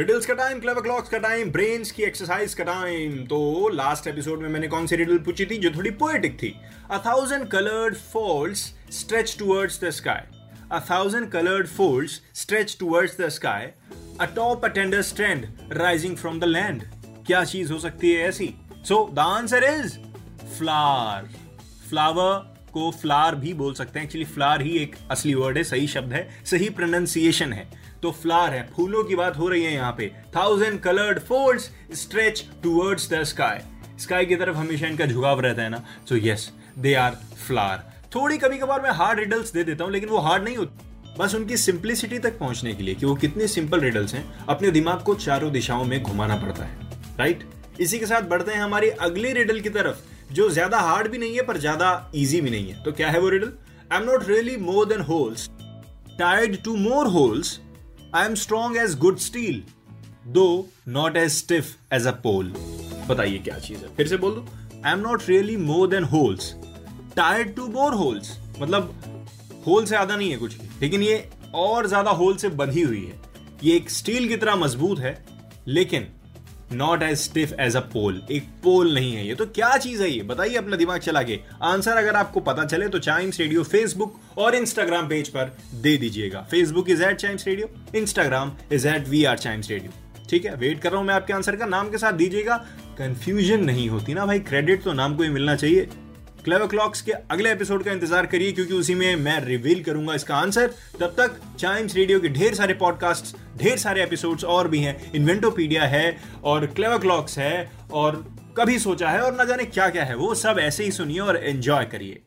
Riddles का time clever clocks का time brains की एक्सरसाइज का टाइम तो लास्ट एपिसोड में मैंने कौन सी रिडल पूछी थी? जो थोड़ी पोएटिक थी. A thousand coloured folds stretch towards the sky a thousand coloured folds stretch towards the sky a tender strand rising from the land क्या चीज़ हो सकती है ऐसी? So the answer is flower flower को फ्लावर भी बोल सकते हैं. एक्चुअली फ्लावर ही एक असली वर्ड है, सही शब्द है, सही प्रोनाउंसिएशन है. तो फ्लावर है, फूलों की बात हो रही है यहाँ पे। Thousand coloured folds stretch towards the sky sky की तरफ़ हमेशा इनका झुकाव रहता है ना? So yes they are flower थोड़ी कभी कभार मैं हार्ड रिडल्स दे देता हूँ, लेकिन वो हार्ड नहीं होती। बस उनकी सिंप्लिसिटी तक पहुँचने के लिए कि वो कितने सिंपल रिडल्स हैं, अपने दिमाग को चारों दिशाओं में घुमाना पड़ता है। राइट इसी के साथ बढ़ते हैं हमारी अगली रिडल की तरफ़, जो ज़्यादा हार्ड भी नहीं है, पर ज़्यादा इजी भी नहीं है। तो क्या है वो riddle I am not really more than holes tied to more holes I am strong as good steel though not as stiff as a pole बताइए क्या चीज़ है? फिर से बोल दो। I am not really more than holes tired to bore holes मतलब hole से ज़्यादा नहीं है कुछ लेकिन ये और ज़्यादा होल से बंधी हुई है। ये एक स्टील की तरह मज़बूत है लेकिन not as stiff as a pole एक पोल नहीं है ये। तो क्या चीज़ है ये? बताइए अपना दिमाग चला के। आंसर अगर आपको पता चले तो चाइम्स रेडियो फेसबुक और इंस्टाग्राम पेज पर दे दीजिएगा। Facebook is at Chimes radio Instagram is at we are Chimes radio ठीक है? वेट कर रहा हूँ मैं आपके आंसर का। नाम के साथ दीजिएगा। कंफ्यूजन नहीं होती ना भाई। क्रेडिट तो नाम को ही मिलना चाहिए। क्लेवर क्लॉक्स के अगले एपिसोड का इंतज़ार करिए, क्योंकि उसी में मैं रिवील करूँगा इसका आंसर तब तक चाइम्स रेडियो के ढेर सारे पॉडकास्ट ढेर सारे एपिसोड्स और भी हैं। इन्वेंटोपीडिया है और क्लेवर क्लॉक्स है और कभी सोचा है और ना जाने क्या क्या है। वो सब ऐसे ही सुनिए और एंजॉय करिए।